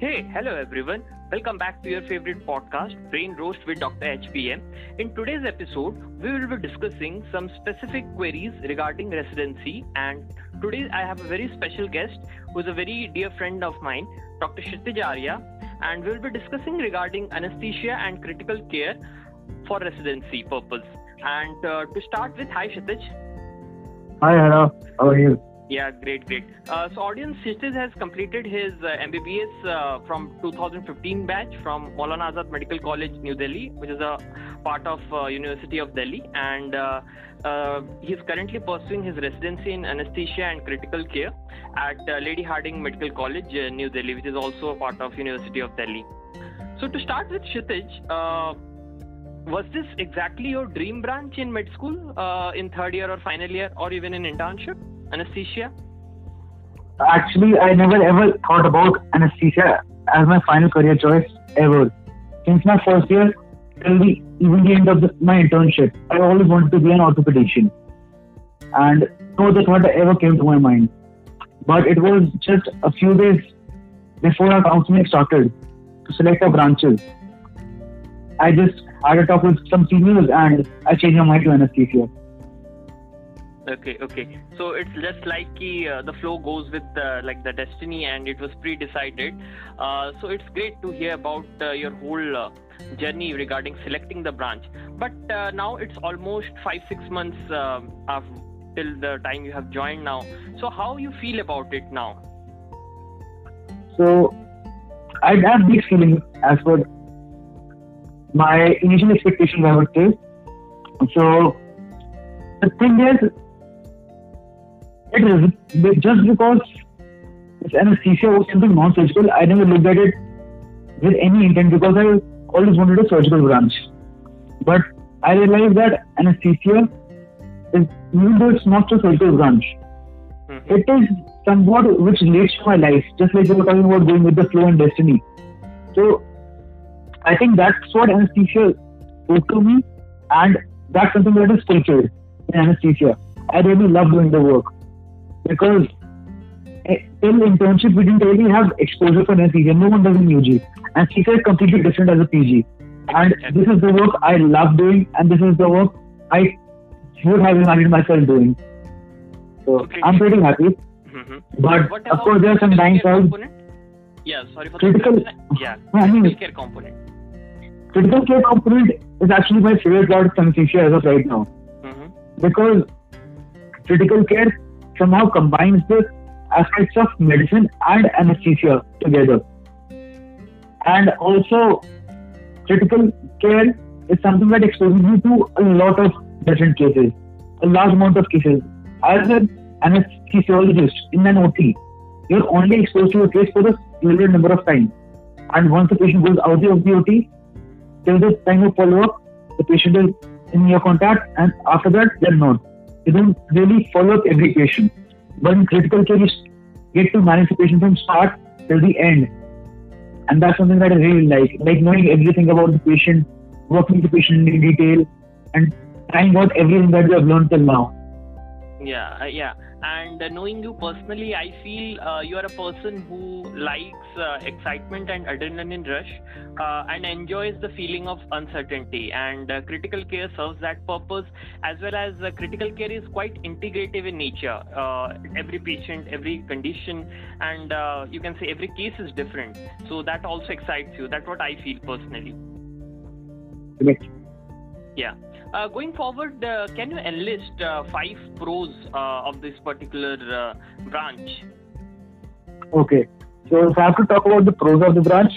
Hey, hello everyone. Welcome back to your favorite podcast, Brain Roast with Dr. HPM. In today's episode, we will be discussing some specific queries regarding residency. And today, I have a very special guest who is a very dear friend of mine, Dr. Kshitij. And we will be discussing regarding anesthesia and critical care for residency purpose. And uh, to start with, hi Kshitij. Hi, Hara. How are you? Yeah, great, great. Uh, so, audience, Kshitij has completed his uh, MBBS uh, from 2015 batch from Maulana Azad Medical College, New Delhi, which is a part of uh, University of Delhi, and uh, uh, he is currently pursuing his residency in anesthesia and critical care at Lady Hardinge Medical College, New Delhi, which is also a part of University of Delhi. So, to start with, Kshitij, was this exactly your dream branch in med school in third year or final year, or even in internship? Anesthesia? Actually, I never ever thought about anesthesia as my final career choice ever. Since my first year till the even the end of the, my internship, I always wanted to be an orthopedician, and no other thought ever came to my mind. But it was just a few days before our counseling started to select our branches. I just had a talk with some seniors and I changed my mind to anesthesia. Okay, okay. So it's just like uh, the flow goes with uh, like the destiny, and it was pre-decided. Uh, so it's great to hear about uh, your whole uh, journey regarding selecting the branch. But uh, now it's almost five six months um, till the time you have joined now. So how you feel about it now? So I have mixed feelings as per my initial expectations. I would say. So the thing is it is just because it's anesthesia was something non-surgical. I never looked at it with any intent because I always wanted a surgical branch. But I realized that anesthesia is, even though it's not a surgical branch, mm-hmm. it is somewhat which relates to my life, just like you were talking about going with the flow and destiny. So I think that's what anesthesia spoke to me, and that's something that is cultured in anesthesia. I really love doing the work because in internship we didn't really have exposure for anesthesia. No one does in UG, and CSA is completely different as a PG. And this is the work I love doing, and this is the work I would have imagined myself doing. So okay. I'm pretty happy. Mm-hmm. But of course, there are some downsides. Yeah, sorry for critical. The yeah, critical care component. Critical care component is actually my favorite part of anesthesia as of right now, mm-hmm. because critical care somehow combines the aspects of medicine and anesthesia together. And also, critical care is something that exposes you to a lot of different cases, a large amount of cases. As an anesthesiologist in an OT, you're only exposed to a case for a limited number of times. And once the patient goes out of the OT, till the time of follow up, the patient is in your contact, and after that, they're not. You don't really follow up every patient. But in critical care, you get to manage the patient from start till the end. And that's something that I really like. Like knowing everything about the patient, working with the patient in detail, and trying out everything that we have learned till now. Yeah, uh, yeah. And uh, knowing you personally i feel uh, you are a person who likes uh, excitement and adrenaline rush uh, and enjoys the feeling of uncertainty. And uh, critical care serves that purpose as well as uh, critical care is quite integrative in nature every patient every condition and you can say every case is different. So that also excites you. That's what i feel personally. Yeah uh, going forward, uh, can you enlist uh, five pros uh, of this particular uh, branch? Okay. So, if I have to talk about the pros of the branch,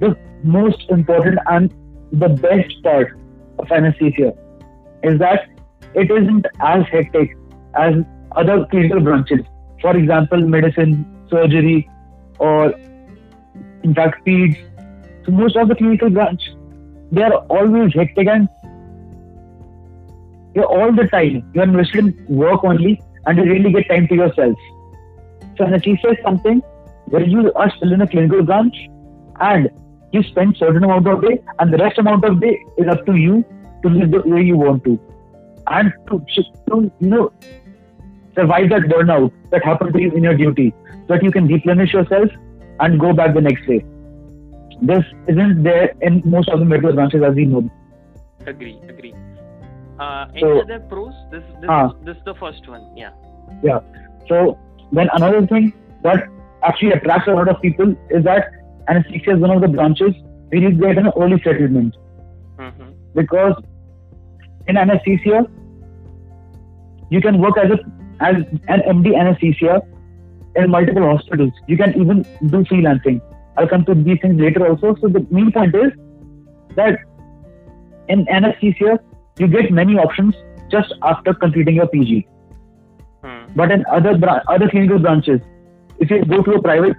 the most important and the best part of anesthesia is that it isn't as hectic as other clinical branches. For example, medicine, surgery, or in fact, peds. So most of the clinical branch, they are always hectic and you're all the time, you're invested in work only and you really get time to yourself. So anesthesia says something where you are still in a clinical branch and you spend certain amount of day and the rest amount of day is up to you to live the way you want to. And to, to you know survive that burnout that happened to you in your duty so that you can replenish yourself and go back the next day. This isn't there in most of the medical branches as we know. Agree, agree. Uh, any So- other pros? This, this, Ah. this is the first one. Yeah. Yeah. So then another thing that actually attracts a lot of people is that anesthesia is one of the branches where you get an early settlement Mm-hmm. because in anesthesia you can work as a as an MD anesthesia in multiple hospitals. You can even do freelancing. I'll come to these things later also. So the main point is that in anesthesia you get many options just after completing your PG. Hmm. But in other bra- other clinical branches, if you go to a private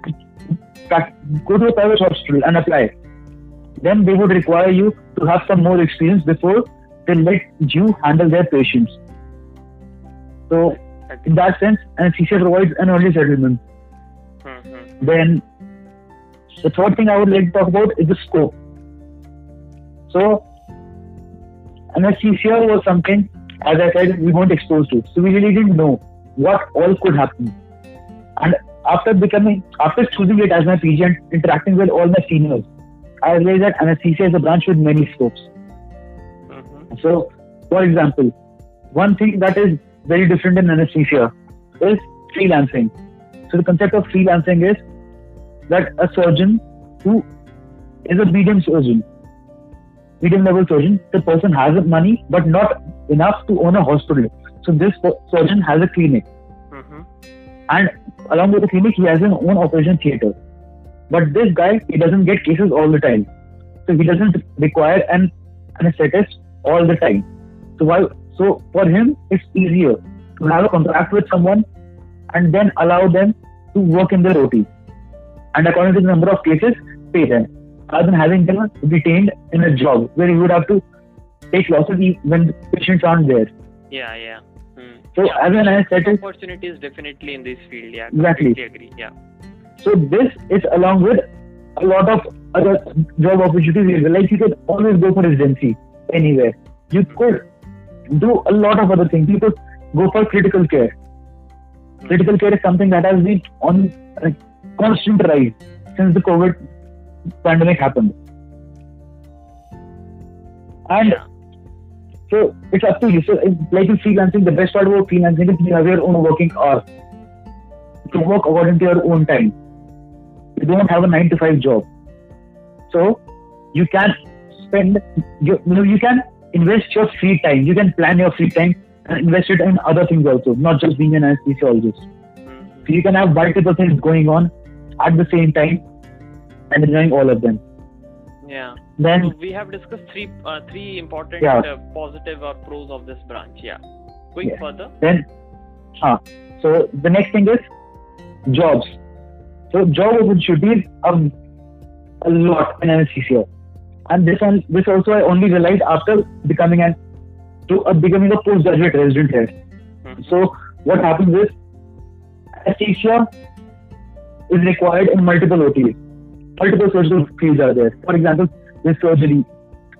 go to a private hospital and apply, then they would require you to have some more experience before they let you handle their patients. So in that sense, and anesthesia provides an early settlement. Mm-hmm. Then the third thing I would like to talk about is the scope. So anesthesia was something, as I said, we weren't exposed to. So we really didn't know what all could happen. And after becoming, after choosing it as my PG and interacting with all my seniors, I realized that anesthesia is a branch with many scopes. Mm-hmm. So, for example, one thing that is very different in anesthesia is freelancing. So, the concept of freelancing is that a surgeon who is a medium surgeon, medium level surgeon, the person has money but not enough to own a hospital. So, this surgeon has a clinic, Mm-hmm. and along with the clinic, he has his own operation theater. But this guy, he doesn't get cases all the time. So he doesn't require an anesthetist all the time. So why? So for him, it's easier to have a contract with someone and then allow them to work in their OT. And according to the number of cases, pay them. Rather than having them detained in a job where you would have to take losses when patients aren't there. Yeah, yeah. Hmm. So yeah, as an anesthetist, opportunities definitely in this field. Yeah, Exactly. agree. Yeah. So this is along with a lot of other job opportunities. Like you could always go for residency anywhere. You could do a lot of other things. You could go for critical care. Critical care is something that has been on a constant rise since the COVID pandemic happened. And yeah. so it's up to you. So like in freelancing, the best part about freelancing is you have your own working hours. To work according to your own time. You don't have a nine to five job. So you can spend you, you know you can invest your free time. You can plan your free time and invest it in other things also, not just being an anesthesiologist. Mhm. So you can have multiple things going on at the same time and enjoying all of them. Yeah. Then So we have discussed three uh, three important Yeah. uh, positive or pros of this branch. Yeah. Going Yeah. further. then ah, so the next thing is jobs. So job opportunities are a lot in anesthesia, and this one this also I only realized after becoming an to uh, becoming a postgraduate resident here. Mhm. So what happens is anesthesia is required in multiple OTs. Multiple surgical fields are there. For example, there's surgery.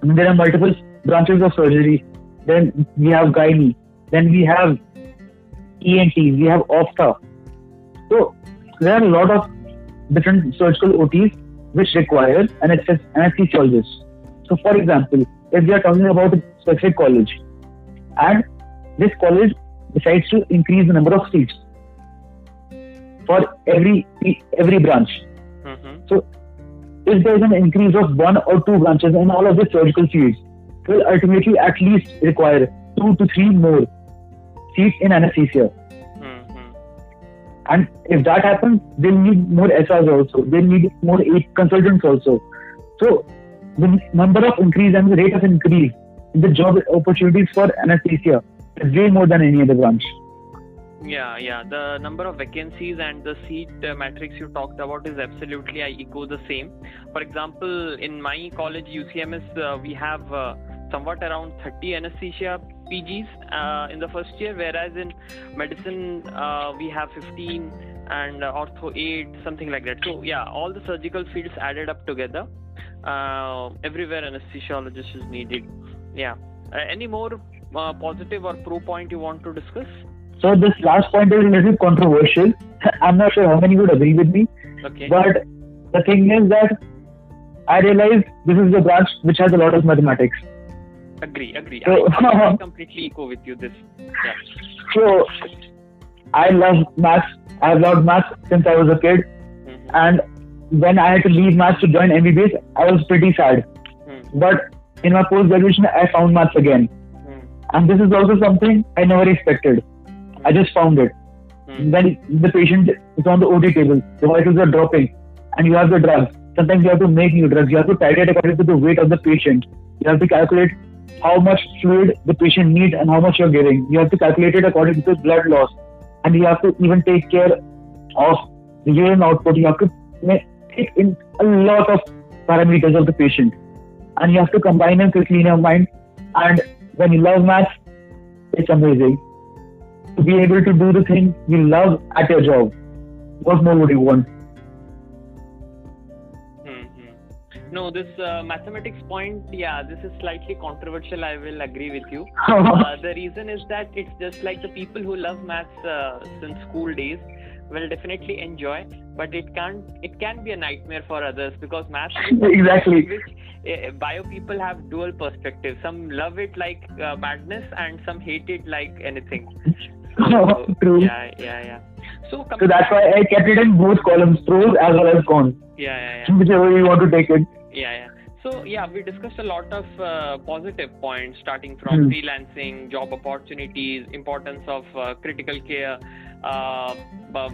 There are multiple branches of surgery. Then we have gynae. Then we have ENT. We have ophtha. So there are a lot of different surgical OTs which require an anesth- anesthesiologist. So for example, if we are talking about a specific college, and this college decides to increase the number of seats for every every branch. Mhm. If there is an increase of one or two branches in all of the surgical fields, will ultimately at least require two to three more seats in anesthesia. Mhm. And if that happens, they'll need more SRs also. They'll need more eight consultants also. So the number of increase and the rate of increase in the job opportunities for anesthesia is way more than any other branch. Yeah, yeah. The number of vacancies and the seat uh, matrix you talked about is absolutely, I echo the same. For example, in my college, UCMS, uh, we have uh, somewhat around 30 anesthesia PGs uh, in the first year, whereas in medicine, uh, we have 15 and uh, ortho 8, something like that. So, yeah, all the surgical fields added up together. Uh, everywhere anesthesiologist is needed. Yeah. Uh, any more uh, positive or pro point you want to discuss? So this last point is a little controversial. I'm not sure how many would agree with me, Okay. but the thing is that I realized this is the branch which has a lot of mathematics. Agree, agree. So, I, I completely echo with you this. Yeah. So I love maths. I have loved maths since I was a kid, mm-hmm. and when I had to leave maths to join MBBS, I was pretty sad. Mm-hmm. But in my post graduation, I found maths again, mm-hmm. and this is also something I never expected. I just found it. Mm. When the patient is on the OT table, the vitals are dropping, and you have the drugs. Sometimes you have to make new drugs. You have to titrate according to the weight of the patient. You have to calculate how much fluid the patient needs and how much you're giving. You have to calculate it according to the blood loss. And you have to even take care of the urine output. You have to take in a lot of parameters of the patient. And you have to combine them quickly in your mind. And when you love maths, it's amazing to be able to do the thing you love at your job. What more would you want? Mm-hmm. No, this uh, mathematics point, yeah, this is slightly controversial. I will agree with you. uh, the reason is that it's just like the people who love maths uh, since school days will definitely enjoy, but it can't. It can be a nightmare for others because maths exactly. Which, uh, bio people have dual perspectives. Some love it like uh, madness, and some hate it like anything. So, True. Yeah, yeah, yeah. So, so that's why I kept it in both columns, pros as well as cons. Yeah, yeah, yeah. Whichever you want to take it. Yeah, yeah. So yeah, we discussed a lot of uh, positive points, starting from mm. freelancing, job opportunities, importance of uh, critical care, uh,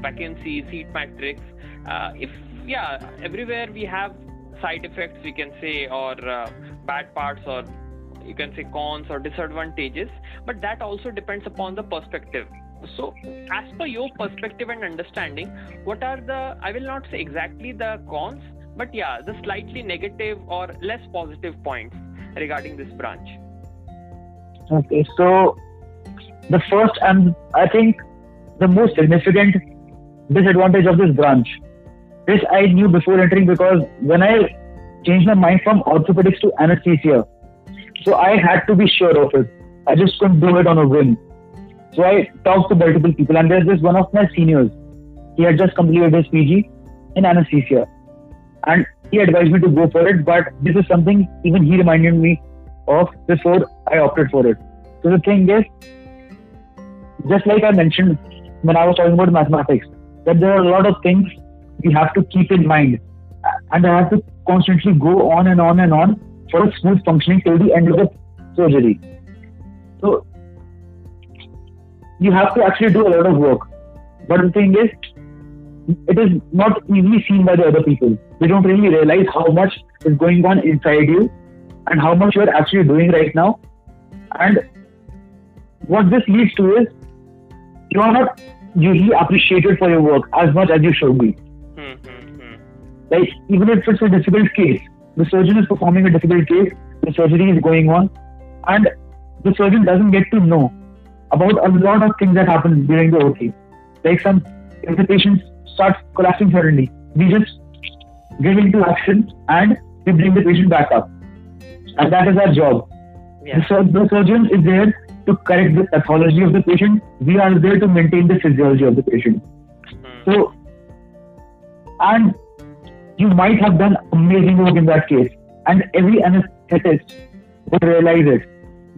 vacancies, seat matrix. Uh, if yeah, everywhere we have side effects, we can say, or uh, bad parts, or you can say cons or disadvantages but that also depends upon the perspective. So as per your perspective and understanding what are the i will not say exactly the cons but yeah the slightly negative or less positive points regarding this branch. Okay so the first and i think the most significant disadvantage of this branch this i knew before entering because when i changed my mind from orthopedics to anesthesia so I had to be sure of it. I just couldn't do it on a whim. So I talked to multiple people, and there's this one of my seniors. He had just completed his PG in anesthesia, and he advised me to go for it. But this is something even he reminded me of before I opted for it. So the thing is, just like I mentioned when I was talking about mathematics, that there are a lot of things we have to keep in mind, and I have to constantly go on and on and on for a smooth functioning till the end of the surgery. So you have to actually do a lot of work. But the thing is, it is not easily seen by the other people. They don't really realize how much is going on inside you and how much you're actually doing right now. And what this leads to is you are not usually appreciated for your work as much as you should be. Mm-hmm. Like, even if it's a difficult case, the surgeon is performing a difficult case, the surgery is going on, and the surgeon doesn't get to know about a lot of things that happen during the OT. Like some, if the patient starts collapsing suddenly, we just get into action and we bring the patient back up. And that is our job. Yeah. The, the surgeon is there to correct the pathology of the patient. We are there to maintain the physiology of the patient. Mm-hmm. So, and you might have done amazing work in that case. And every anesthetist will realize it.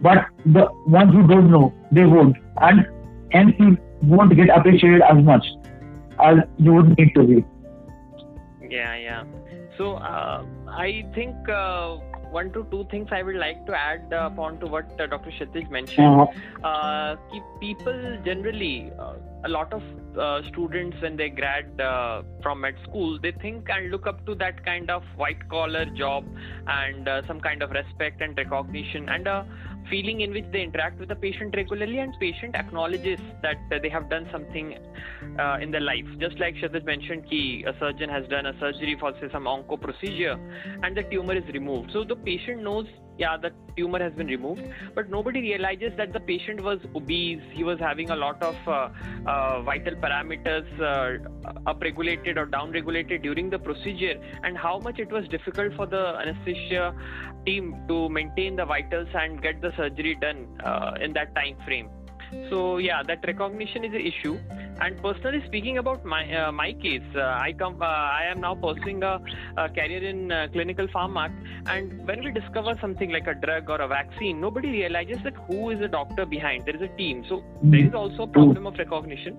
But the ones who don't know, they won't. And hence you won't get appreciated as much as you would need to be. Yeah, yeah. So uh, I think uh, one to two things I would like to add uh, upon to what uh, Dr. Kshitij mentioned. Uh-huh. Uh, people generally, uh, a lot of uh, students when they grad uh, from med school, they think and look up to that kind of white collar job and some kind of respect and recognition and feeling in which they interact with the patient regularly and patient acknowledges that they have done something uh, in their life. Just like Kshitij mentioned ki a surgeon has done a surgery for say some onco procedure and the tumor is removed. So the patient knows yeah the tumor has been removed but nobody realizes that the patient was obese. He was having a lot of uh, uh, vital parameters uh, upregulated or downregulated during the procedure and how much it was difficult for the anesthesia team to maintain the vitals and get the surgery done uh, in that time frame so yeah that recognition is an issue And personally speaking about my uh, my case, uh, I come uh, I am now pursuing a, a career in uh, clinical pharma. And when we discover something like a drug or a vaccine, nobody realizes that who is the doctor behind. There is a team, so there is also a problem of recognition.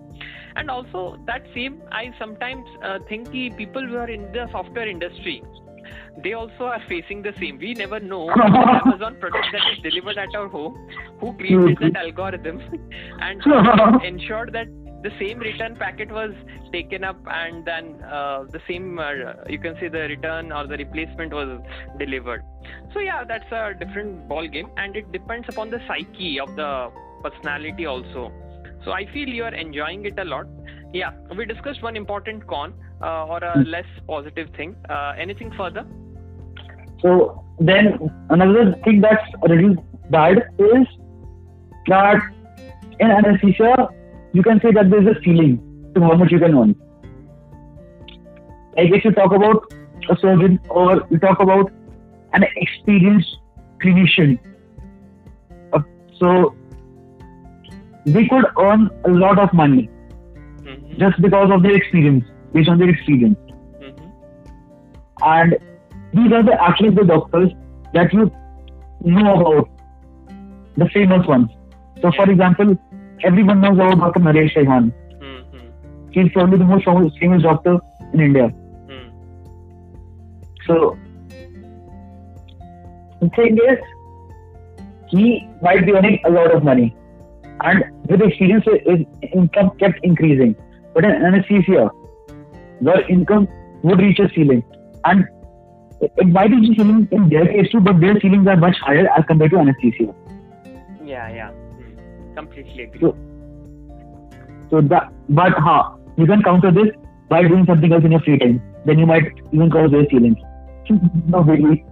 And also that same, I sometimes uh, think the people who are in the software industry they also are facing the same. We never know Amazon product that is delivered at our home, who created that algorithm and ensured that the same return packet was taken up and then uh, the same uh, you can say the return or the replacement was delivered. So yeah that's a different ball game and it depends upon the psyche of the personality also. So i feel you are enjoying it a lot. Yeah we discussed one important con uh, or a less positive thing. Uh, anything further? So then another thing that's a little bad is that in anesthesia you can say that there's a ceiling to how much you can earn. Like if you talk about a surgeon or you talk about an experienced clinician, uh, so they could earn a lot of money mm-hmm. just because of their experience, based on their experience. Mm-hmm. And these are the actually the doctors that you know about, the famous ones. So, for example, everyone knows about Dr. Naresh Trehan. Mm-hmm. He's probably the most famous doctor in India. Mm. So, the thing is, he might be earning a lot of money, and with experience, his income kept increasing. But in anesthesia, the income would reach a ceiling, and it might be ceiling in their case too, but their ceilings are much higher as compared to anesthesia. Yeah, yeah completely agree. So, so that, but huh, you can counter this by doing something else in your free time. Then you might even cause those feelings. no, really.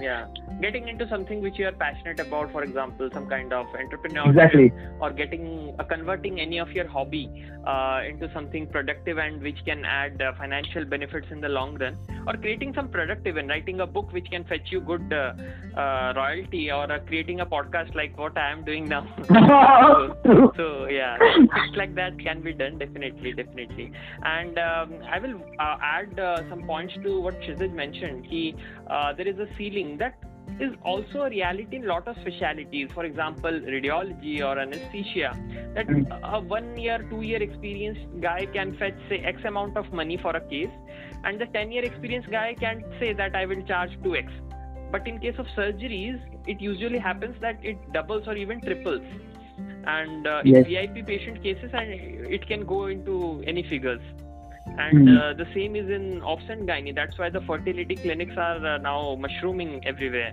Yeah getting into something which you are passionate about for example some kind of entrepreneurship exactly. or getting uh, converting any of your hobby uh, into something productive and which can add uh, financial benefits in the long run or creating some productive and writing a book which can fetch you good uh, uh, royalty or uh, creating a podcast like what i am doing now. So, so, yeah things like that can be done definitely definitely. And um, i will add some points to what Kshitij mentioned. He there is a ceiling that is also a reality in a lot of specialities. For example, radiology or anesthesia. That hmm. a one year, two year experienced guy can fetch say X amount of money for a case, and the 10 year experienced guy can say that I will charge 2x. But in case of surgeries, it usually happens that it doubles or even triples. And uh, yes. in VIP patient cases, and it can go into any figures and mm. uh, the same is in obs and gynae. That's why the fertility clinics are uh, now mushrooming everywhere.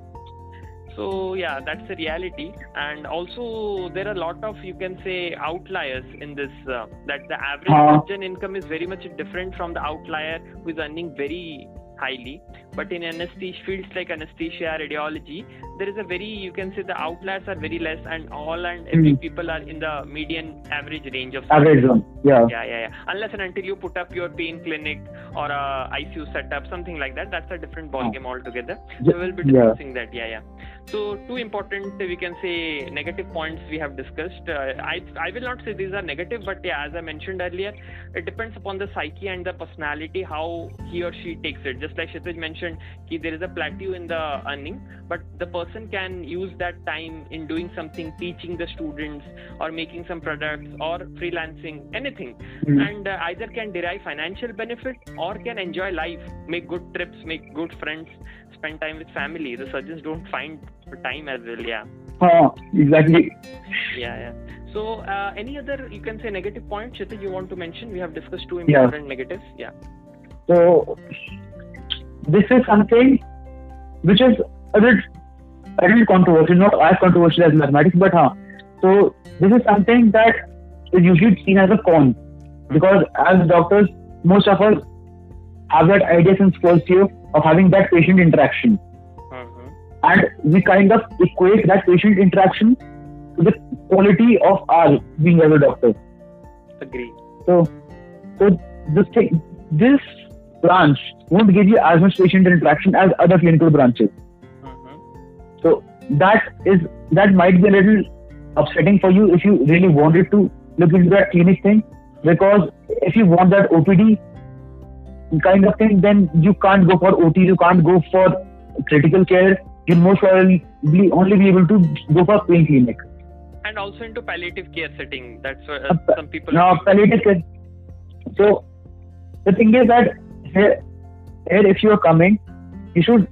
So yeah that's the reality. And also there are a lot of you can say outliers in this uh, that the average uh, income is very much different from the outlier who is earning very highly. But in anesthesia fields like anesthesia radiology there is a very you can say the outliers are very less and all and every mm. people are in the median average range of average zone yeah. Yeah yeah yeah. Unless and until you put up your pain clinic or a icu setup something like that that's a different ball game altogether. So we'll be discussing yeah. that. Yeah yeah so two important, we can say, negative points we have discussed. Uh, I I will not say these are negative, but yeah, as I mentioned earlier, it depends upon the psyche and the personality how he or she takes it. Just like Kshitij mentioned, ki there is a plateau in the earning, but the person can use that time in doing something, teaching the students or making some products or freelancing, anything, mm-hmm. and uh, either can derive financial benefit or can enjoy life, make good trips, make good friends, spend time with family. The surgeons don't find time as well. Yeah. Uh, exactly. Yeah, yeah. So, uh, any other you can say negative points, you want to mention? We have discussed two important yeah. negatives. Yeah. So, this is something which is a bit, a little controversial, not as controversial as mathematics, but huh. So, this is something that is usually seen as a con because as doctors, most of us have that idea since first year of having that patient interaction. Mm-hmm. And we kind of equate that patient interaction to the quality of our being as a doctor. Agree. So, so this thing, this branch won't give you as much patient interaction as other clinical branches. Mm-hmm. So that is that might be a little upsetting for you if you really wanted to look into that clinic thing. because if you want that OPD kind of thing, then you can't go for OT, you can't go for critical care. You'll most probably only be able to go for pain clinic. And also into palliative care setting. That's what uh, uh, some people. No, palliative care. So the thing is that here, here, if you are coming, you should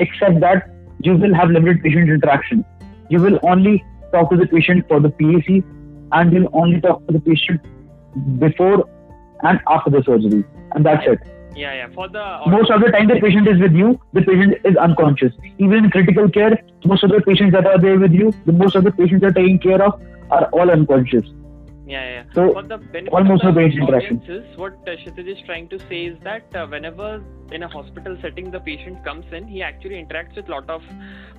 accept that you will have limited patient interaction. You will only talk to the patient for the PAC, and you'll only talk to the patient before and after the surgery, and that's it. Yeah, yeah. For the most of the time, the patient is with you. The patient is unconscious. Even in critical care, most of the patients that are there with you, the most of the patients that are taking care of are all unconscious. Yeah, yeah. So for the benefit almost of the audiences, what uh, Kshitij is trying to say is that uh, whenever in a hospital setting the patient comes in, he actually interacts with a lot of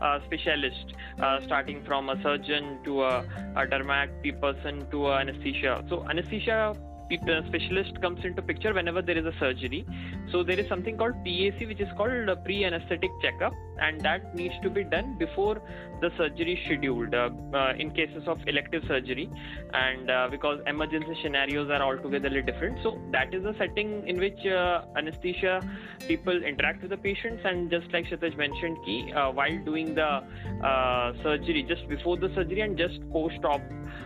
uh, specialists, uh, starting from a surgeon to a, a dermat person to a anesthesia. So anesthesia people, uh, specialist comes into picture whenever there is a surgery. So there is something called PAC, which is called pre-anesthetic checkup, and that needs to be done before the surgery scheduled uh, uh, in cases of elective surgery, and uh, because emergency scenarios are altogether different. So that is a setting in which anesthesia people interact with the patients, and just like Kshitij mentioned, uh, while doing the surgery, just before the surgery and just post-op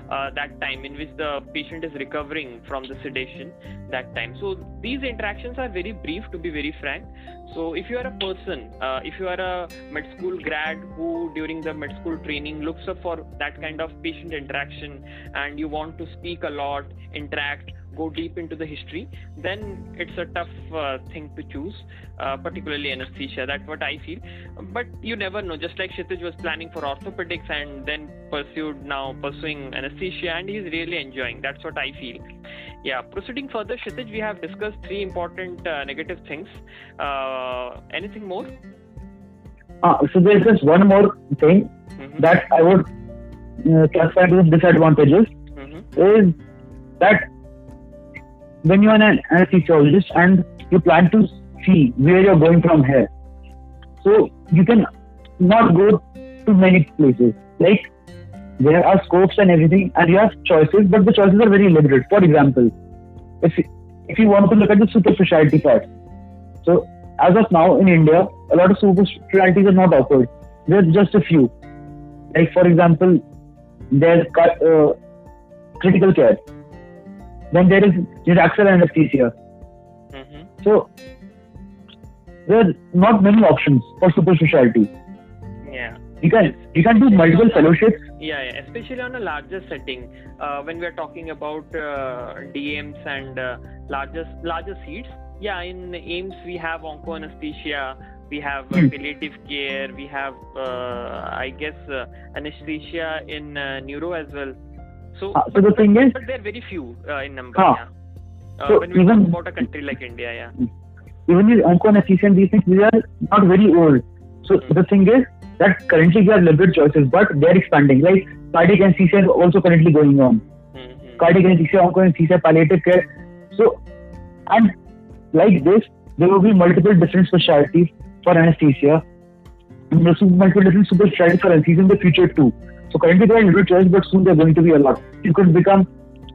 that time in which the patient is recovering from the sedation that time. So these interactions are very brief to be very frank so if you are a person uh, if you are a med school grad who during the med school training looks up for that kind of patient interaction and you want to speak a lot interact go deep into the history, then it's a tough uh, thing to choose, uh, particularly anesthesia. That's what I feel. But you never know. Just like Kshitij was planning for orthopedics and then pursued now pursuing anesthesia, and he's really enjoying. That's what I feel. Yeah. Proceeding further, Kshitij, we have discussed three important uh, negative things. Uh, anything more? Uh, so there's just one more thing mm-hmm. that I would uh, classify as disadvantages mm-hmm. is that when you are an anesthesiologist and you plan to see where you're going from here, so you can not go to many places. Like there are scopes and everything, and you have choices, but the choices are very limited. For example, if if you want to look at the super specialty part, so as of now in India, a lot of super specialties are not offered. There's just a few. Like for example, there's uh, critical care then there is neuraxial anesthesia. Mm-hmm. So there are not many options for super specialty. Yeah. You can you can do multiple fellowships. Yeah, yeah. especially on a larger setting. Uh, when we are talking about uh, DMs and uh, larger larger seats. Yeah, in AIIMS we have onco anesthesia, we have uh, hmm. palliative care, we have uh, I guess uh, anesthesia in uh, neuro as well. So, uh, so the thing is, but they're very few uh, in number. Uh, yeah. Uh, so when we even, talk about a country like India, yeah. Even these onco and these things, these are not very old. So mm-hmm. the thing is that currently we have limited choices, but they're expanding. Like cardiac anesthesia is also currently going on. Mm-hmm. Cardiac anesthesia, onco anesthesia, palliative care. So, and like this, there will be multiple different specialties for anesthesia, And there will be multiple different super specialties for anesthesia in the future too. So currently there are little choice, but soon there are going to be a lot. You could become,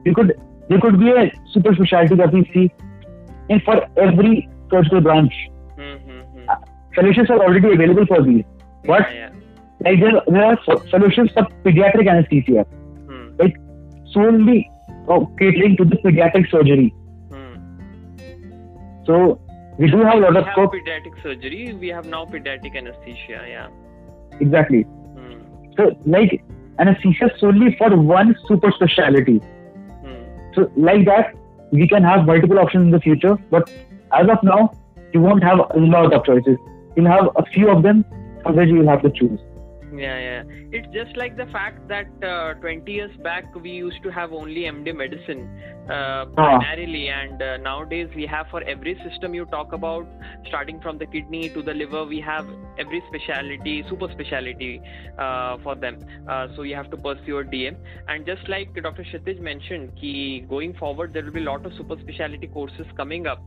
you could, there could be a super specialty that we see in for every surgical branch. Mm-hmm. Uh, fellowships are already available for these. But yeah, yeah. like there, there are fellowships for pediatric anesthesia, mm. like solely oh, catering to the pediatric surgery. Mm. So we do have a lot we of scope. pediatric surgery. We have now pediatric anesthesia. Yeah. Exactly. Mm. So like anesthesia solely for one super specialty. Hmm. So, like that, we can have multiple options in the future, but as of now, you won't have a lot of choices. You'll have a few of them from which you'll have to choose. Yeah, yeah. It's just like the fact that uh, 20 years back we used to have only MD medicine uh, primarily, and uh, nowadays we have for every system you talk about, starting from the kidney to the liver, we have every specialty, super specialty uh, for them. Uh, so you have to pursue a DM. And just like Dr. Kshitij mentioned, ki going forward there will be a lot of super specialty courses coming up,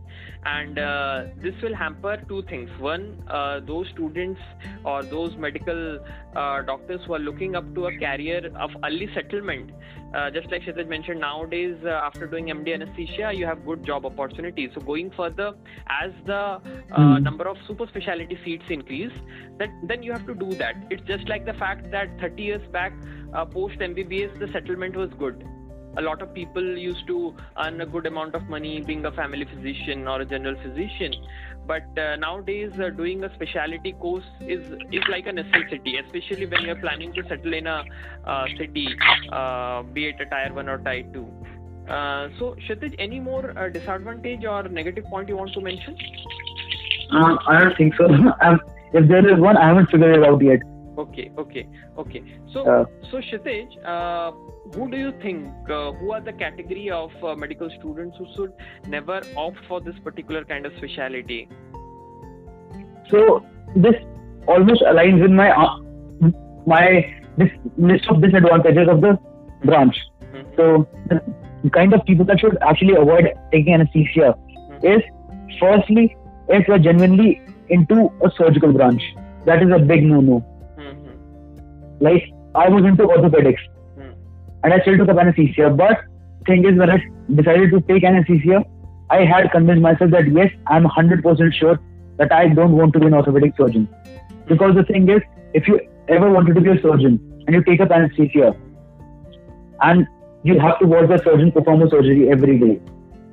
and uh, this will hamper two things. One, those students or those medical doctors who are looking up to a career of early settlement, uh, just like Kshitij mentioned, nowadays uh, after doing MD anesthesia, you have good job opportunities. So going further, as the mm. number of super specialty seats increase, that then you have to do that. It's just like the fact that 30 years back, uh, post MBBS, the settlement was good a lot of people used to earn a good amount of money being a family physician or a general physician. But uh, nowadays uh, doing a specialty course is is like a necessity especially when you're planning to settle in a uh, city uh, be it a tier 1 or tier 2 uh, so Kshitij, any more uh, disadvantage or negative point you want to mention? I don't think so. If there is one i haven't figured it out yet okay okay okay so so Kshitij, who do you think uh, who are the category of uh, medical students who should never opt for this particular kind of specialty so this almost aligns with my uh, my this list of disadvantages of the branch mm-hmm. so the kind of people that should actually avoid taking anesthesia mm-hmm. is firstly if you're genuinely into a surgical branch that is a big no-no. Like i was into orthopedics and I still took up anesthesia. But thing is, when I decided to take anesthesia, I had convinced myself that yes, I'm 100% sure that I don't want to be an orthopedic surgeon. Because the thing is, if you ever wanted to be a surgeon and you take up anesthesia, and you have to watch the surgeon perform a surgery every day.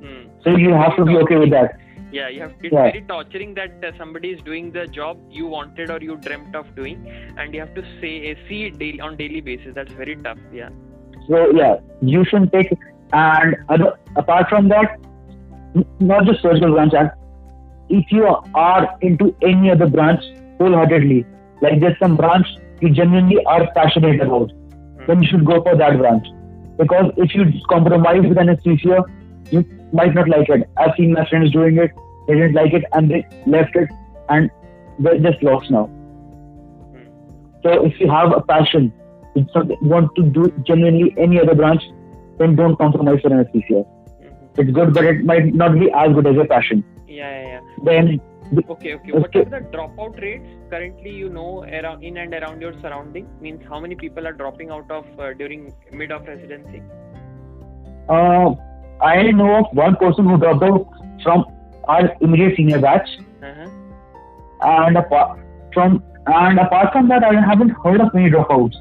Hmm. So you have to be okay with that. Yeah, you have. It's yeah. very torturing that uh, somebody is doing the job you wanted or you dreamt of doing, and you have to say see it daily on daily basis. That's very tough. Yeah. So yeah, you should take and other, apart from that, not just surgical branch. If you are into any other branch wholeheartedly, like there's some branch you genuinely are passionate about, hmm. then you should go for that branch. Because if you compromise with anesthesia, you might not like it. I've seen my friends doing it; they didn't like it and they left it, and they're just lost now. So if you have a passion if you want to do genuinely any other branch, then don't compromise for anesthesia. Mm-hmm. It's good, but it might not be as good as your passion. Yeah, yeah, yeah. Then. Okay, okay. What are the dropout rates currently? You know, around in and around your surrounding means how many people are dropping out of uh, during mid of residency? Uh, I know of one person who dropped out from our immediate senior batch, uh-huh. and apart from and apart from that, I haven't heard of any dropouts.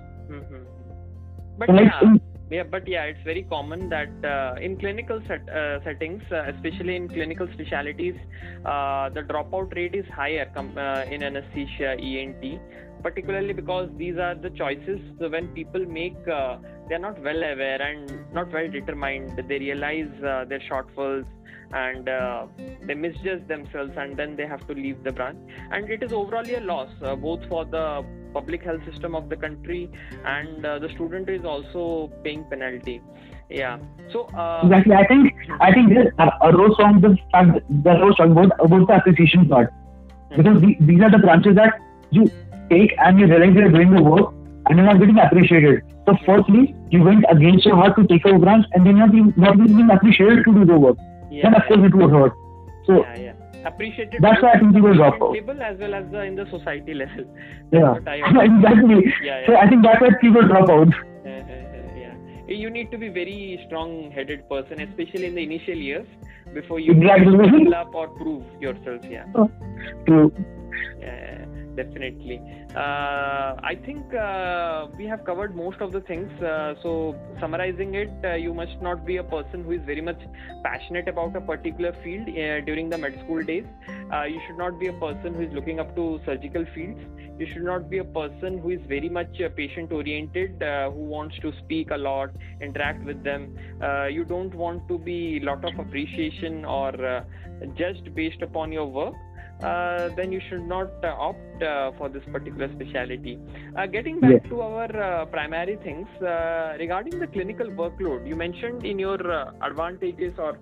But yeah, yeah, but yeah, it's very common that uh, in clinical set, uh, settings, uh, especially in clinical specialities, uh, the dropout rate is higher com- uh, in anesthesia, ENT, particularly because these are the choices when people make. Uh, they are not well aware and not well determined. They realize their shortfalls and they misjudge themselves, and then they have to leave the branch. And it is overall a loss, both for the public health system of the country and uh, the student is also paying penalty yeah so uh, exactly i think i think this arose from the fact that arose about, about the appreciation part mm-hmm. because the, these are the branches that you take and you realize you're doing the work and you're not getting appreciated so firstly you went against your heart to take a branch and then you're not being, not being appreciated to do the work yeah, then of course it would hurt so yeah, yeah appreciated. That's why I think people drop out. as well as the, in the society level. yeah, exactly. Yeah, yeah. So I think that's why people drop out. yeah, you need to be very strong-headed person, especially in the initial years, before you exactly. develop or prove yourself. Yeah. True. Yeah, definitely. Uh, I think uh, we have covered most of the things. Uh, so, summarizing it, uh, you must not be a person who is very much passionate about a particular field uh, during the med school days. Uh, you should not be a person who is looking up to surgical fields. You should not be a person who is very much patient oriented, who wants to speak a lot, interact with them. you don't want to be lot of appreciation or judged based upon your work uh, then you should not uh, opt uh, for this particular specialty. Uh, getting back yes. to our uh, primary things uh, regarding the clinical workload, you mentioned in your advantages or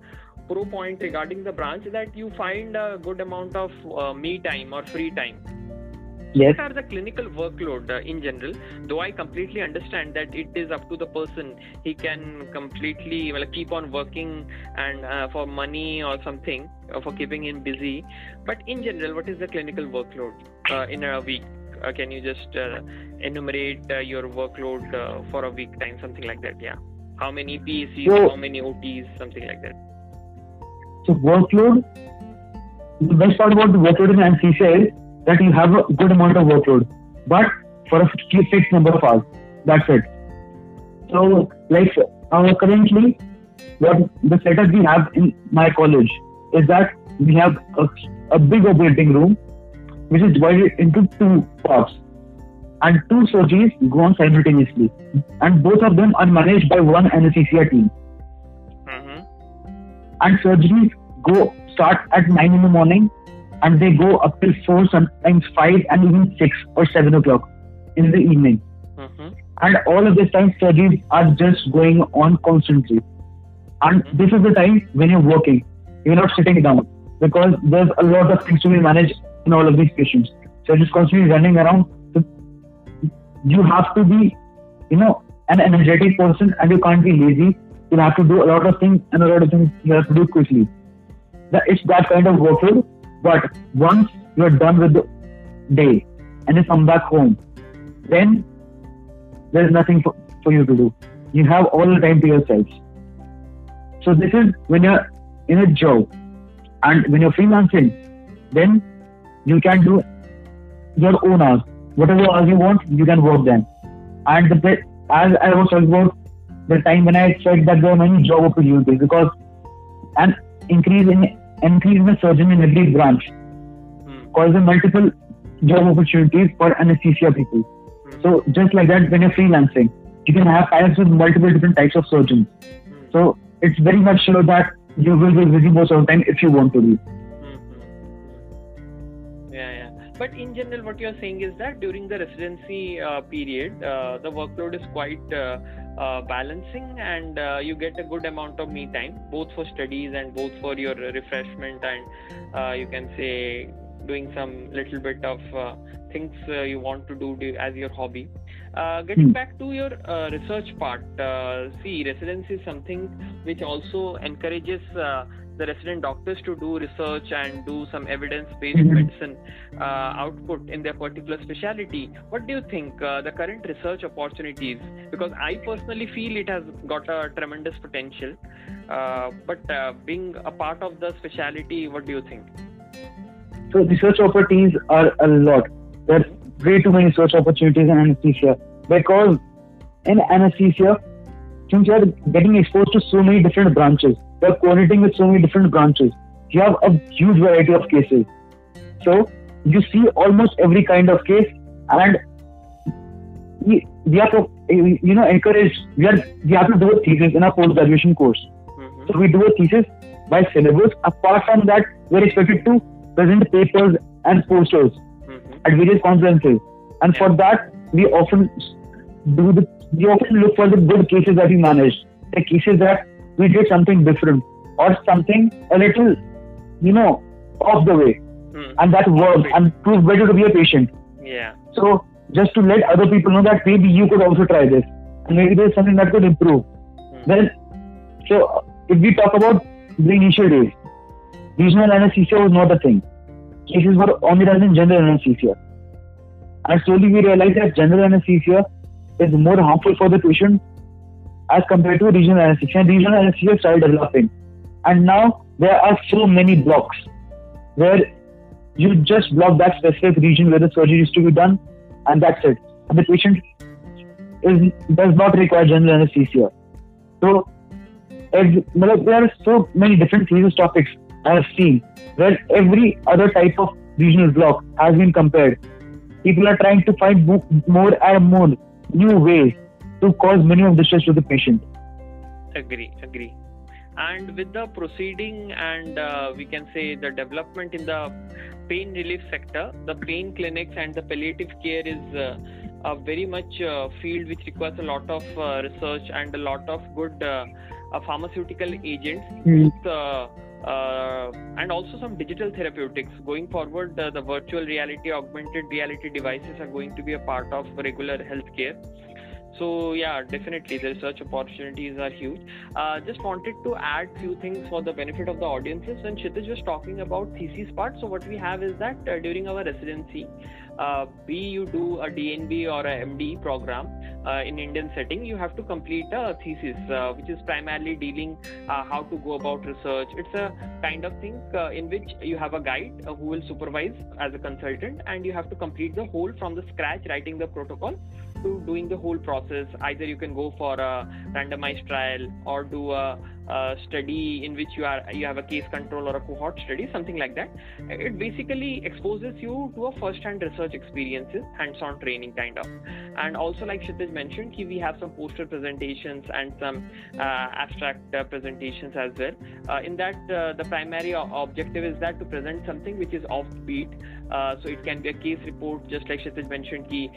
pro point regarding the branch that you find a good amount of me time or free time. Yes. What are the clinical workload uh, in general? Though I completely understand that it is up to the person. He can completely well, keep on working and uh, for money or something uh, for keeping him busy. But in general, what is the clinical workload uh, in a week Uh, can you just uh, enumerate uh, your workload uh, for a week time, something like that? Yeah. How many PCs? So- how many OTs, something like that. So workload, the best part about the workload in anesthesia is that you have a good amount of workload, but for a fixed number of hours. That's it. So like uh, currently, what the setup we have in my college is that we have a, a big operating room, which is divided into two parts, and two surgeries go on simultaneously, and both of them are managed by one anesthesia team Mm-hmm. and surgeries go start at 9 in the morning and they go up till 4 sometimes 5 and even 6 or 7 o'clock in the evening. Mm-hmm. and all of this time surgeries are just going on constantly. And Mhm. this is the time when you're working. You're not sitting down because there's a lot of things to be managed in all of these patients. So just constantly running around. So you have to be you know an energetic person and you can't be lazy. You have to do a lot of things and a lot of things you have to do quickly. That it's that kind of workload but once you're done with the day and you come back home then there's nothing for, for you to do. You have all the time to yourself so this is when you're in a job and when you're freelancing then you can do your own hours. Whatever hours you want you can work then and the as i was talking about the time when i said that there are many job opportunities because an increase in increase in the surgeon in every branch Mm. causes multiple job opportunities for anesthesia people Mm. so just like that, when you're freelancing, you can have ties with multiple different types of surgeons. Mm. So it's very much sure that you will be busy most of the time if you want to be. But in general, what you're saying is that during the residency uh, period, uh, the workload is quite uh, uh, balancing and uh, you get a good amount of me time, both for studies and both for your refreshment and uh, you can say doing some little bit of uh, things uh, you want to do as your hobby. Uh, getting Hmm. back to your uh, research part, uh, see, residency is something which also encourages uh, the resident doctors to do research and do some evidence-based Mhm. medicine uh, output in their particular specialty. What do you think uh, the current research opportunities? Because I personally feel it has got a tremendous potential. Uh, but uh, being a part of the specialty, what do you think? So research opportunities are a lot. There are way too many research opportunities in anesthesia because in anesthesia, since you are getting exposed to so many different branches, you are coordinating with so many different branches. You have a huge variety of cases. So you see almost every kind of case, and we, we are to, you know encouraged. We are we have to do a thesis in our post graduation course. Mhm. So we do a thesis by syllabus. Apart from that, we're expected to present papers and posters Mhm. at various conferences. And for that, we often do the we often look for the good cases that we managed, the cases that we did something different or something a little, you know, off the way, Mhm. and that worked and proved better to be a patient. Yeah. So just to let other people know that maybe you could also try this, and maybe there's something that could improve. Mhm. Well, so if we talk about the initial days, regional anesthesia was not a thing. Cases were only done in general anesthesia. And slowly we realized that general anesthesia is more harmful for the patient as compared to regional anesthesia. Regional anesthesia started developing. And now there are so many blocks where you just block that specific region where the surgery is to be done, and that's it. And the patient is does not require general anesthesia. So there are so many different thesis topics I have seen where every other type of regional block has been compared. People are trying to find more and more new ways to cause many of the stress to the patient. agree agree and with the proceeding and uh, we can say the development in the pain relief sector the pain clinics and the palliative care is uh, a very much uh, field which requires a lot of uh, research and a lot of good uh, uh, pharmaceutical agents Hmm. both, uh, uh, and also some digital therapeutics. Going forward uh, the virtual reality augmented reality devices are going to be a part of regular healthcare. So yeah definitely the research opportunities are huge. Uh, just wanted to add few things for the benefit of the audiences. When Kshitij was talking about thesis part so what we have is that uh, during our residency uh, be you do a DNB or a MD program uh, in Indian setting, you have to complete a thesis, uh, which is primarily dealing uh, how to go about research. It's a kind of thing uh, in which you have a guide uh, who will supervise as a consultant, and you have to complete the whole from the scratch, writing the protocol to doing the whole process. Either you can go for a randomized trial or do a uh, study in which you are you have a case control or a cohort study something like that. It basically exposes you to a first hand research experiences hands on training kind of. And also like Kshitij mentioned we have some poster presentations and some uh, abstract uh, presentations as well. Uh, in that uh, the primary objective is that to present something which is offbeat. Uh, so it can be a case report, just like Kshitij mentioned, ki,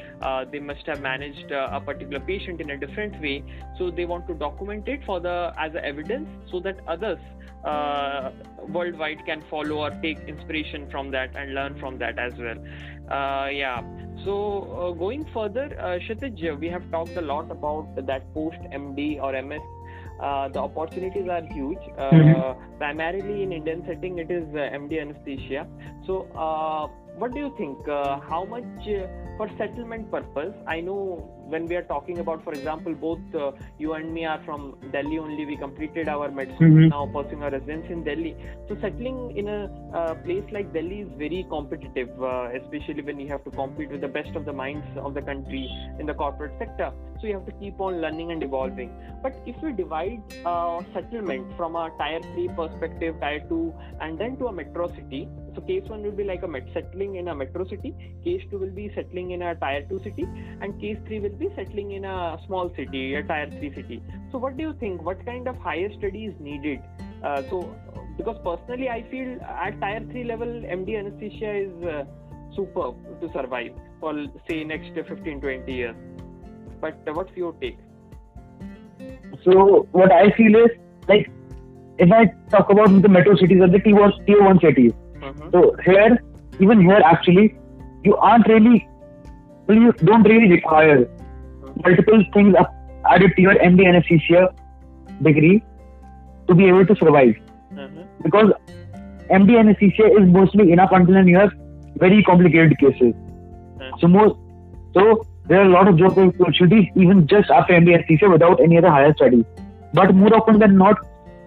they must have managed a particular patient in a different way. So they want to document it for the as a evidence so that others uh, worldwide can follow or take inspiration from that and learn from that as well. Uh, yeah. So going further, uh, Kshitij, we have talked a lot about that post MD or MS uh, the opportunities are huge. Uh, mm-hmm. Primarily in Indian setting, it is uh, MD anesthesia. So, what do you think? how much for settlement purpose? I know when we are talking about, for example, both uh, you and me are from Delhi only. We completed our medicine mm-hmm. now, pursuing our residence in Delhi. So settling in a uh, place like Delhi is very competitive, uh, especially when you have to compete with the best of the minds of the country in the corporate sector. So you have to keep on learning and evolving. But if we divide uh, settlement from a tier three perspective, tier two, and then to a metro city, so case one will be like a met settling in a metro city, case two will be settling in a tier two city, and case three will be settling in a small city, a tier three city. So what do you think? What kind of higher study is needed? Uh, so because personally I feel at tier three level MD anesthesia is uh, superb to survive for say next 15 20 years. But uh, what's your take? So what I feel is like if I talk about the metro cities or the tier one, tier one cities Mm-hmm. So here, even here, actually, you aren't really, well, you don't really require multiple things added to your MD anesthesia degree to be able to survive. Mm-hmm. Because MD anesthesia is mostly enough until you have very complicated cases. Mm-hmm. So most, so there are a lot of job opportunities even just after MD anesthesia without any other higher studies. But more often than not,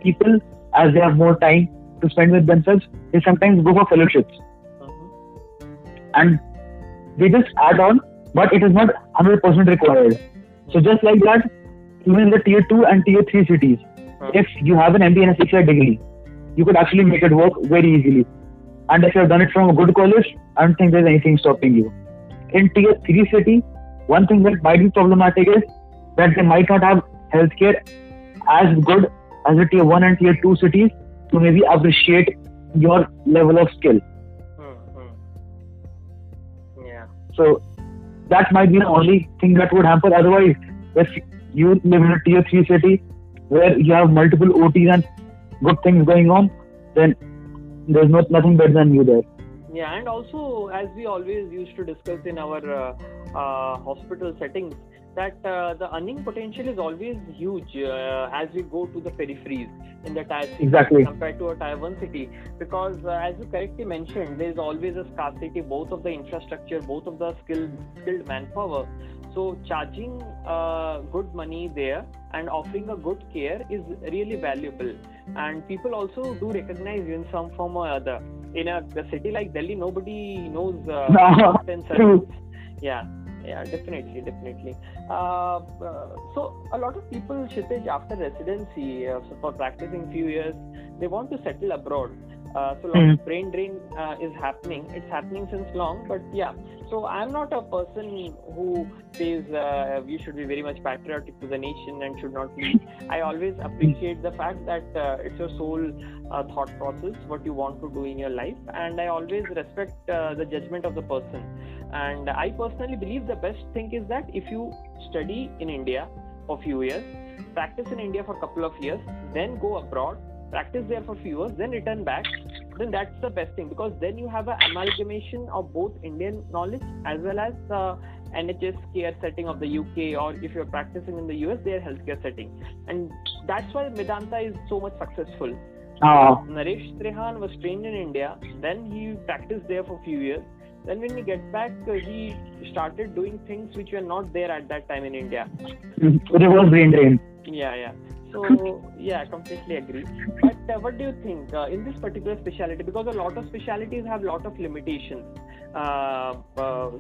people, as they have more time, to spend with themselves, they sometimes go for fellowships. Uh-huh. And they just add on, but it is not 100% required. So just like that, even in the tier 2 and tier 3 cities, if you have an MD anesthesia degree, you could actually make it work very easily. And if you have done it from a good college, I don't think there's anything stopping you. In tier 3 city, one thing that might be problematic is that they might not have healthcare as good as the tier 1 and tier 2 cities to maybe appreciate your level of skill. Mm-hmm. Yeah. So that might be the only thing that would happen. Otherwise, if you live in a tier three city where you have multiple OTs and good things going on, then there's not nothing better than you there. Yeah, and also as we always used to discuss in our uh, uh, hospital settings, that uh, the earning potential is always huge uh, as we go to the peripheries in the tier city exactly. compared to a tier one city. Because uh, as you correctly mentioned there is always a scarcity both of the infrastructure both of the skilled skilled manpower. So charging uh, good money there and offering a good care is really valuable. And people also do recognize you in some form or other. In a, a city like delhi nobody knows uh, no. yeah yeah definitely definitely. Uh, uh, so a lot of people Kshitij, after residency uh, so for practicing few years they want to settle abroad uh, so mm-hmm. brain drain uh, is happening. It's happening since long but yeah. So i'm not a person who says uh, we should be very much patriotic to the nation and should not leave i always appreciate the fact that it's your sole thought process what you want to do in your life. And i always respect the judgment of the person. And i personally believe the best thing is that if you study in india for few years practice in india for a couple of years then go abroad practice there for few years then return back then that's the best thing because then you have an amalgamation of both indian knowledge as well as uh, NHS care setting of the UK, or if you're practicing in the US, their healthcare setting. And that's why Medanta is so much successful. Uh, Naresh Trehan was trained in India, then he practiced there for a few years. Then when he get back, uh, he started doing things which were not there at that time in India. reverse brain drain. Yeah, yeah. So yeah, I completely agree. But uh, what do you think uh, in this particular specialty? Because a lot of specialties have a lot of limitations. Uh, uh,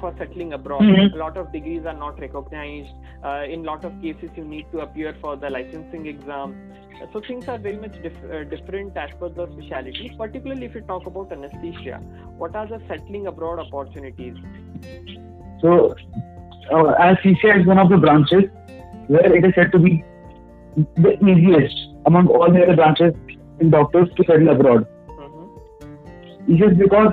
for settling abroad, Mhm. a lot of degrees are not recognized. Uh, in lot of cases, you need to appear for the licensing exam. So things are very much dif- uh, different as per the specialty. Particularly if you talk about anesthesia, what are the settling abroad opportunities? So, uh, anesthesia is one of the branches where it is said to be the easiest among all the other branches in doctors to settle abroad. hmm just because,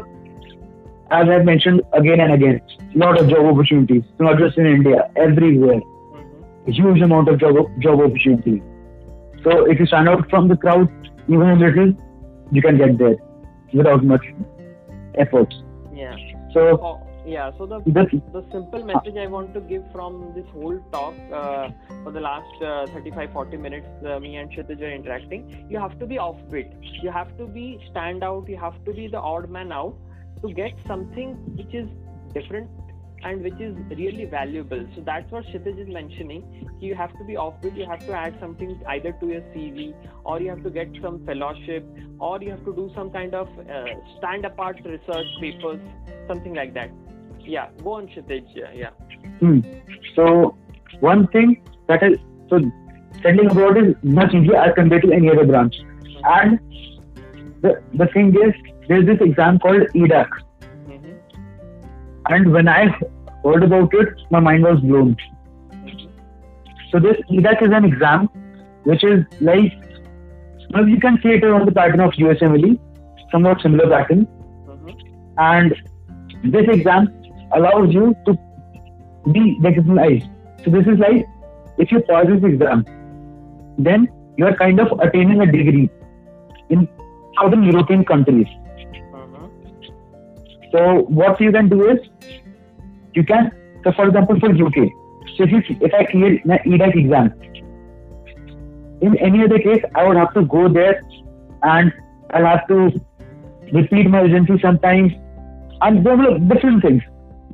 as I've mentioned again and again, lot of job opportunities, not just in India, everywhere. hmm huge amount of job, job opportunities. So if you stand out from the crowd, even a little, you can get there without much effort. Yeah. So Oh, yeah. So the the simple message I want to give from this whole talk uh, for the last uh, 35 40 minutes, uh, me and Kshitij are interacting. You have to be offbeat. You have to be stand out. You have to be the odd man out to get something which is different and which is really valuable. So that's what Kshitij is mentioning. You have to be offbeat. You have to add something either to your CV or you have to get some fellowship or you have to do some kind of uh, stand apart research papers, something like that. Yeah, go on, Kshitij. Yeah, yeah. Hmm. So one thing that is so settling abroad is much easier as compared to any other branch. And the the thing is, there's this exam called EDAC, Mm-hmm. and when I heard about it, my mind was blown. So this EDAC is an exam which is like, well, you can say it on the pattern of USMLE, somewhat similar pattern, Mm-hmm. and this exam allows you to be recognized. So this is like if you pass this exam, then you are kind of attaining a degree in southern European countries. Mm-hmm. So what you can do is you can so for example for UK. So if you, if I clear my EDAC exam, in any other case I would have to go there and I'll have to repeat my residency sometimes and there different things.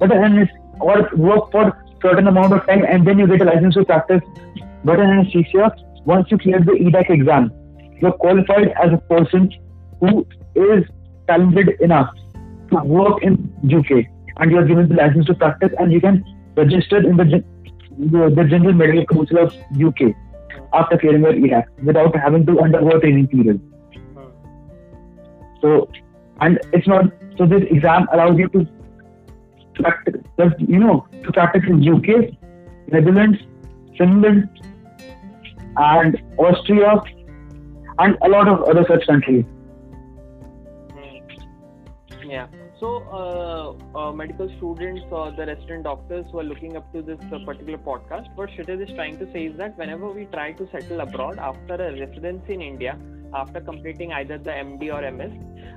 But then it's or work for certain amount of time and then you get a license to practice. But in anesthesia, once you clear the EDAC exam, you're qualified as a person who is talented enough to work in UK and you're given the license to practice and you can register in the, the, the General Medical Council of UK after clearing your EDAC without having to undergo a training period. Hmm. So, and it's not, so this exam allows you to just, you know, to in UK, Netherlands, Finland, and Austria, and a lot of other such countries. Yeah. So, uh, uh, medical students or the resident doctors who are looking up to this uh, particular podcast, what Kshitij is trying to say is that whenever we try to settle abroad after a residency in India, after completing either the MD or MS,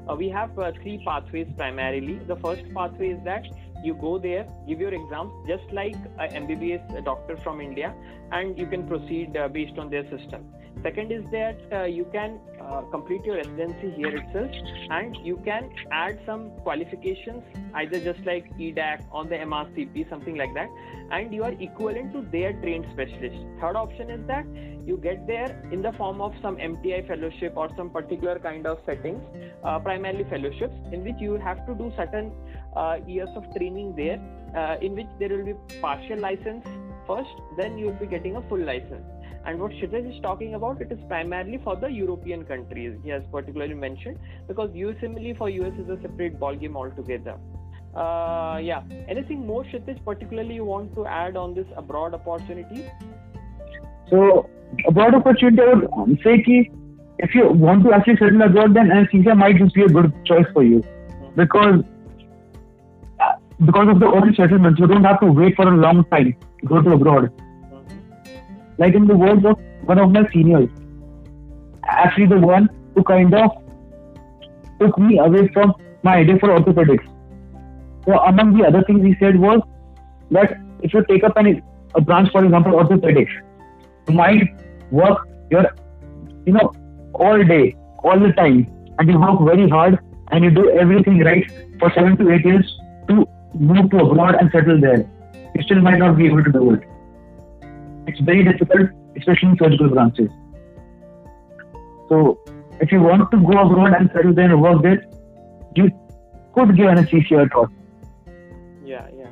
uh, we have uh, three pathways primarily. The first pathway is that you go there, give your exams just like a MBBS doctor from India, and you can proceed uh, based on their system. Second is that uh, you can uh, complete your residency here itself, and you can add some qualifications, either just like EDAC on the MRCP, something like that, and you are equivalent to their trained specialist. Third option is that you get there in the form of some MTI fellowship or some particular kind of settings, uh, primarily fellowships, in which you have to do certain years of training there, uh, in which there will be partial license first, then you will be getting a full license. And what Kshitij is talking about, it is primarily for the European countries. He has particularly mentioned because USMLE for US is a separate ballgame altogether. Uh, yeah. Anything more, Kshitij, particularly you want to add on this abroad opportunity? So, abroad opportunity, I would say ki if you want to actually settle abroad, then anesthesia might just be a good choice for you because uh, because of the early settlement, you don't have to wait for a long time to go to abroad. Like in the words of one of my seniors, actually the one who kind of took me away from my idea for orthopedics. So among the other things he said was that if you take up any a branch, for example, orthopedics, you might work your, you know, all day, all the time, and you work very hard and you do everything right for seven to eight years move to abroad and settle there. You still might not be able to do it. It's very difficult, especially in surgical branches. So, if you want to go abroad and settle there and work there, you could give anesthesia a thought. Yeah, yeah,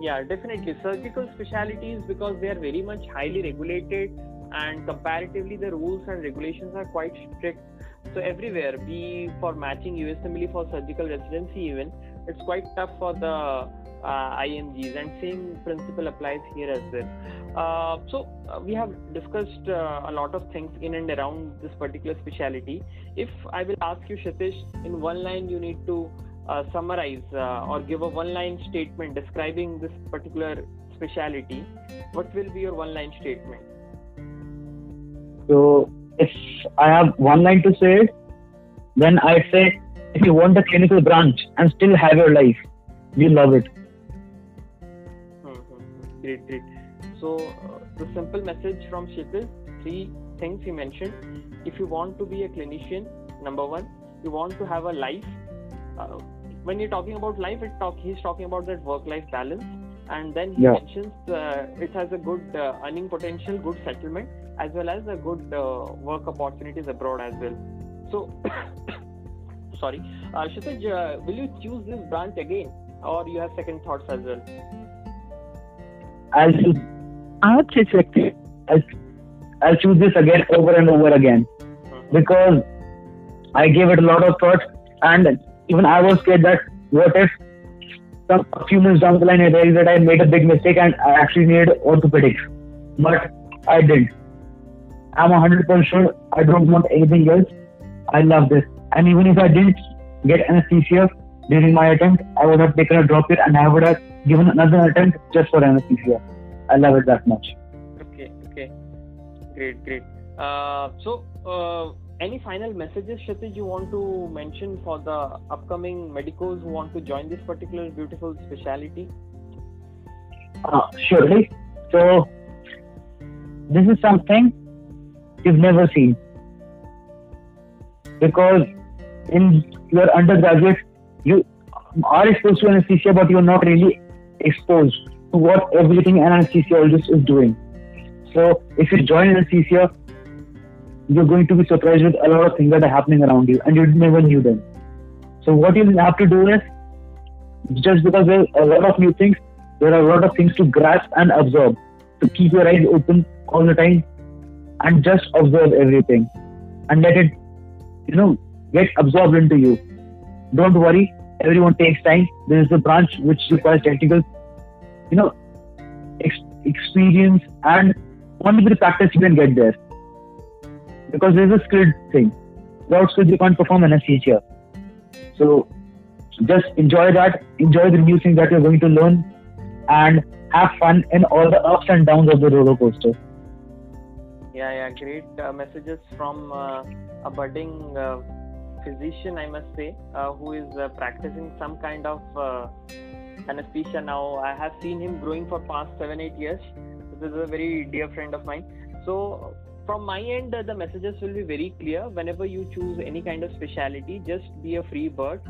yeah, definitely. Surgical specialties because they are very much highly regulated and comparatively the rules and regulations are quite strict so everywhere be for matching usmle for surgical residency even it's quite tough for the uh, imgs and same principle applies here as well. Uh, so uh, we have discussed uh, a lot of things in and around this particular specialty. If i will ask you Kshitij, in one line you need to uh, summarize uh, or give a one line statement describing this particular specialty what will be your one line statement? So if I have one line to say, then I'd say if you want the clinical branch and still have your life, you love it. Mm-hmm. Great, great. So uh, the simple message from Kshitij, three things he mentioned. If you want to be a clinician, number one, you want to have a life. Uh, when you're talking about life, it talk, he's talking about that work-life balance and then he yeah. mentions uh, it has a good uh, earning potential good settlement as well as a good uh, work opportunities abroad as well so sorry uh, uh, will you choose this branch again or you have second thoughts as well I'll choose I would say second I'll, I'll choose this again over and over again mm-hmm. because I gave it a lot of thought and even I was scared that what if some a few months down the line, I realized that I made a big mistake and I actually needed orthopedics. But I didn't. I'm 100% sure I don't want anything else. I love this. And even if I didn't get anesthesia during my attempt, I would have taken a drop here and I would have given another attempt just for anesthesia. I love it that much. Okay, okay. Great, great. Uh, so, uh, any final messages, Kshitij, you want to mention for the upcoming medicos who want to join this particular beautiful specialty? Uh, surely. So, this is something you've never seen. Because in your undergraduate, you are exposed to anesthesia, but you're not really exposed to what everything an anesthesiologist is doing. So, if you join anesthesia, you're going to be surprised with a lot of things that are happening around you and you never knew them. So what you have to do is just because there's a lot of new things, there are a lot of things to grasp and absorb. To keep your eyes open all the time and just observe everything and let it, you know, get absorbed into you. Don't worry, everyone takes time. There is a branch which requires technical, you know, ex- experience and only with practice you can get there because there's a skilled thing. Without skills, you can't perform anesthesia. So just enjoy that, enjoy the new things that you're going to learn, and have fun in all the ups and downs of the roller coaster. Yeah, yeah, great uh, messages from uh, a budding uh, physician, I must say, uh, who is uh, practicing some kind of uh, anesthesia now. I have seen him growing for past seven, eight years. This is a very dear friend of mine. So from my end, the messages will be very clear. Whenever you choose any kind of specialty, just be a free bird.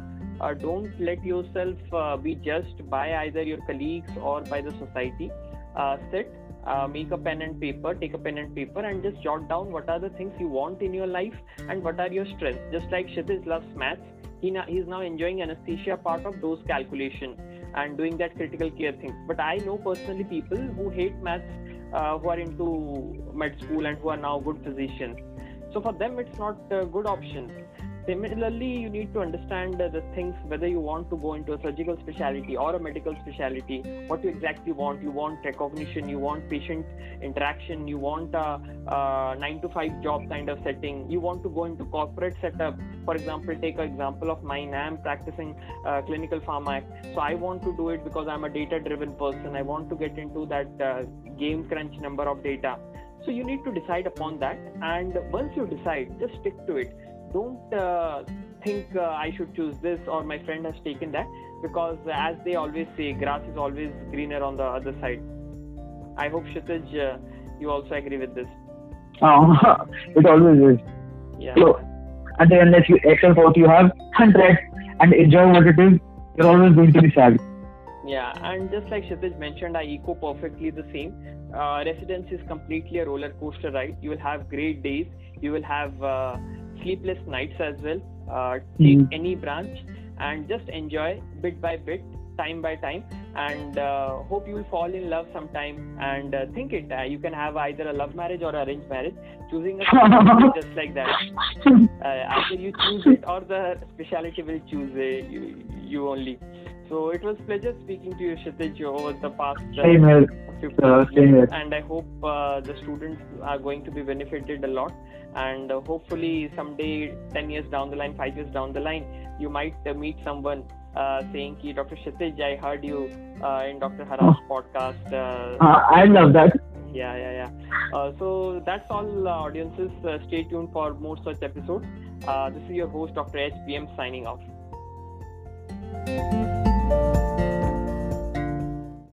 Uh, don't let yourself uh, be judged by either your colleagues or by the society. Uh, sit, uh, make a pen and paper, take a pen and paper, and just jot down what are the things you want in your life and what are your strengths. Just like Kshitij loves maths, he na- he's now enjoying anesthesia part of those calculation and doing that critical care things. But I know personally people who hate maths uh, who are into med school and who are now good physicians. So for them, it's not a good option. Similarly, you need to understand the things whether you want to go into a surgical specialty or a medical specialty, what you exactly want. You want recognition, you want patient interaction, you want a, a nine to five job kind of setting, you want to go into corporate setup. For example, take an example of mine. I am practicing uh, clinical pharma, so I want to do it because I'm a data-driven person. I want to get into that uh, game crunch number of data. So you need to decide upon that, and once you decide, just stick to it don't uh, think uh, I should choose this or my friend has taken that because as they always say, grass is always greener on the other side. I hope Kshitij, uh, you also agree with this. Oh, it always is. Yeah. So, and then unless you excel for what you have and try and enjoy what it is, you're always going to be sad. Yeah, and just like Kshitij mentioned, I echo perfectly the same. Uh, residence is completely a roller coaster ride. You will have great days. You will have uh, sleepless nights as well. Uh, take Mhm. any branch and just enjoy bit by bit, time by time, and uh, hope you will fall in love sometime. And uh, think it. Uh, you can have either a love marriage or arranged marriage. Choosing a just like that. Uh, either you choose it or the specialty will choose uh, you, you only. So it was pleasure speaking to you, Kshitij, over the past uh, Same here. Uh, same here. and I hope uh, the students are going to be benefited a lot. And uh, hopefully, someday, 10 years down the line, 5 years down the line, you might uh, meet someone uh, saying, Ki, Dr. Kshitij, I heard you uh, in Dr. Haram's podcast. Uh, Uh, I love that. yeah, yeah, yeah. Uh, so that's all, uh, audiences. Uh, stay tuned for more such episodes. Uh, this is your host, Dr. HBM, signing off. Bye.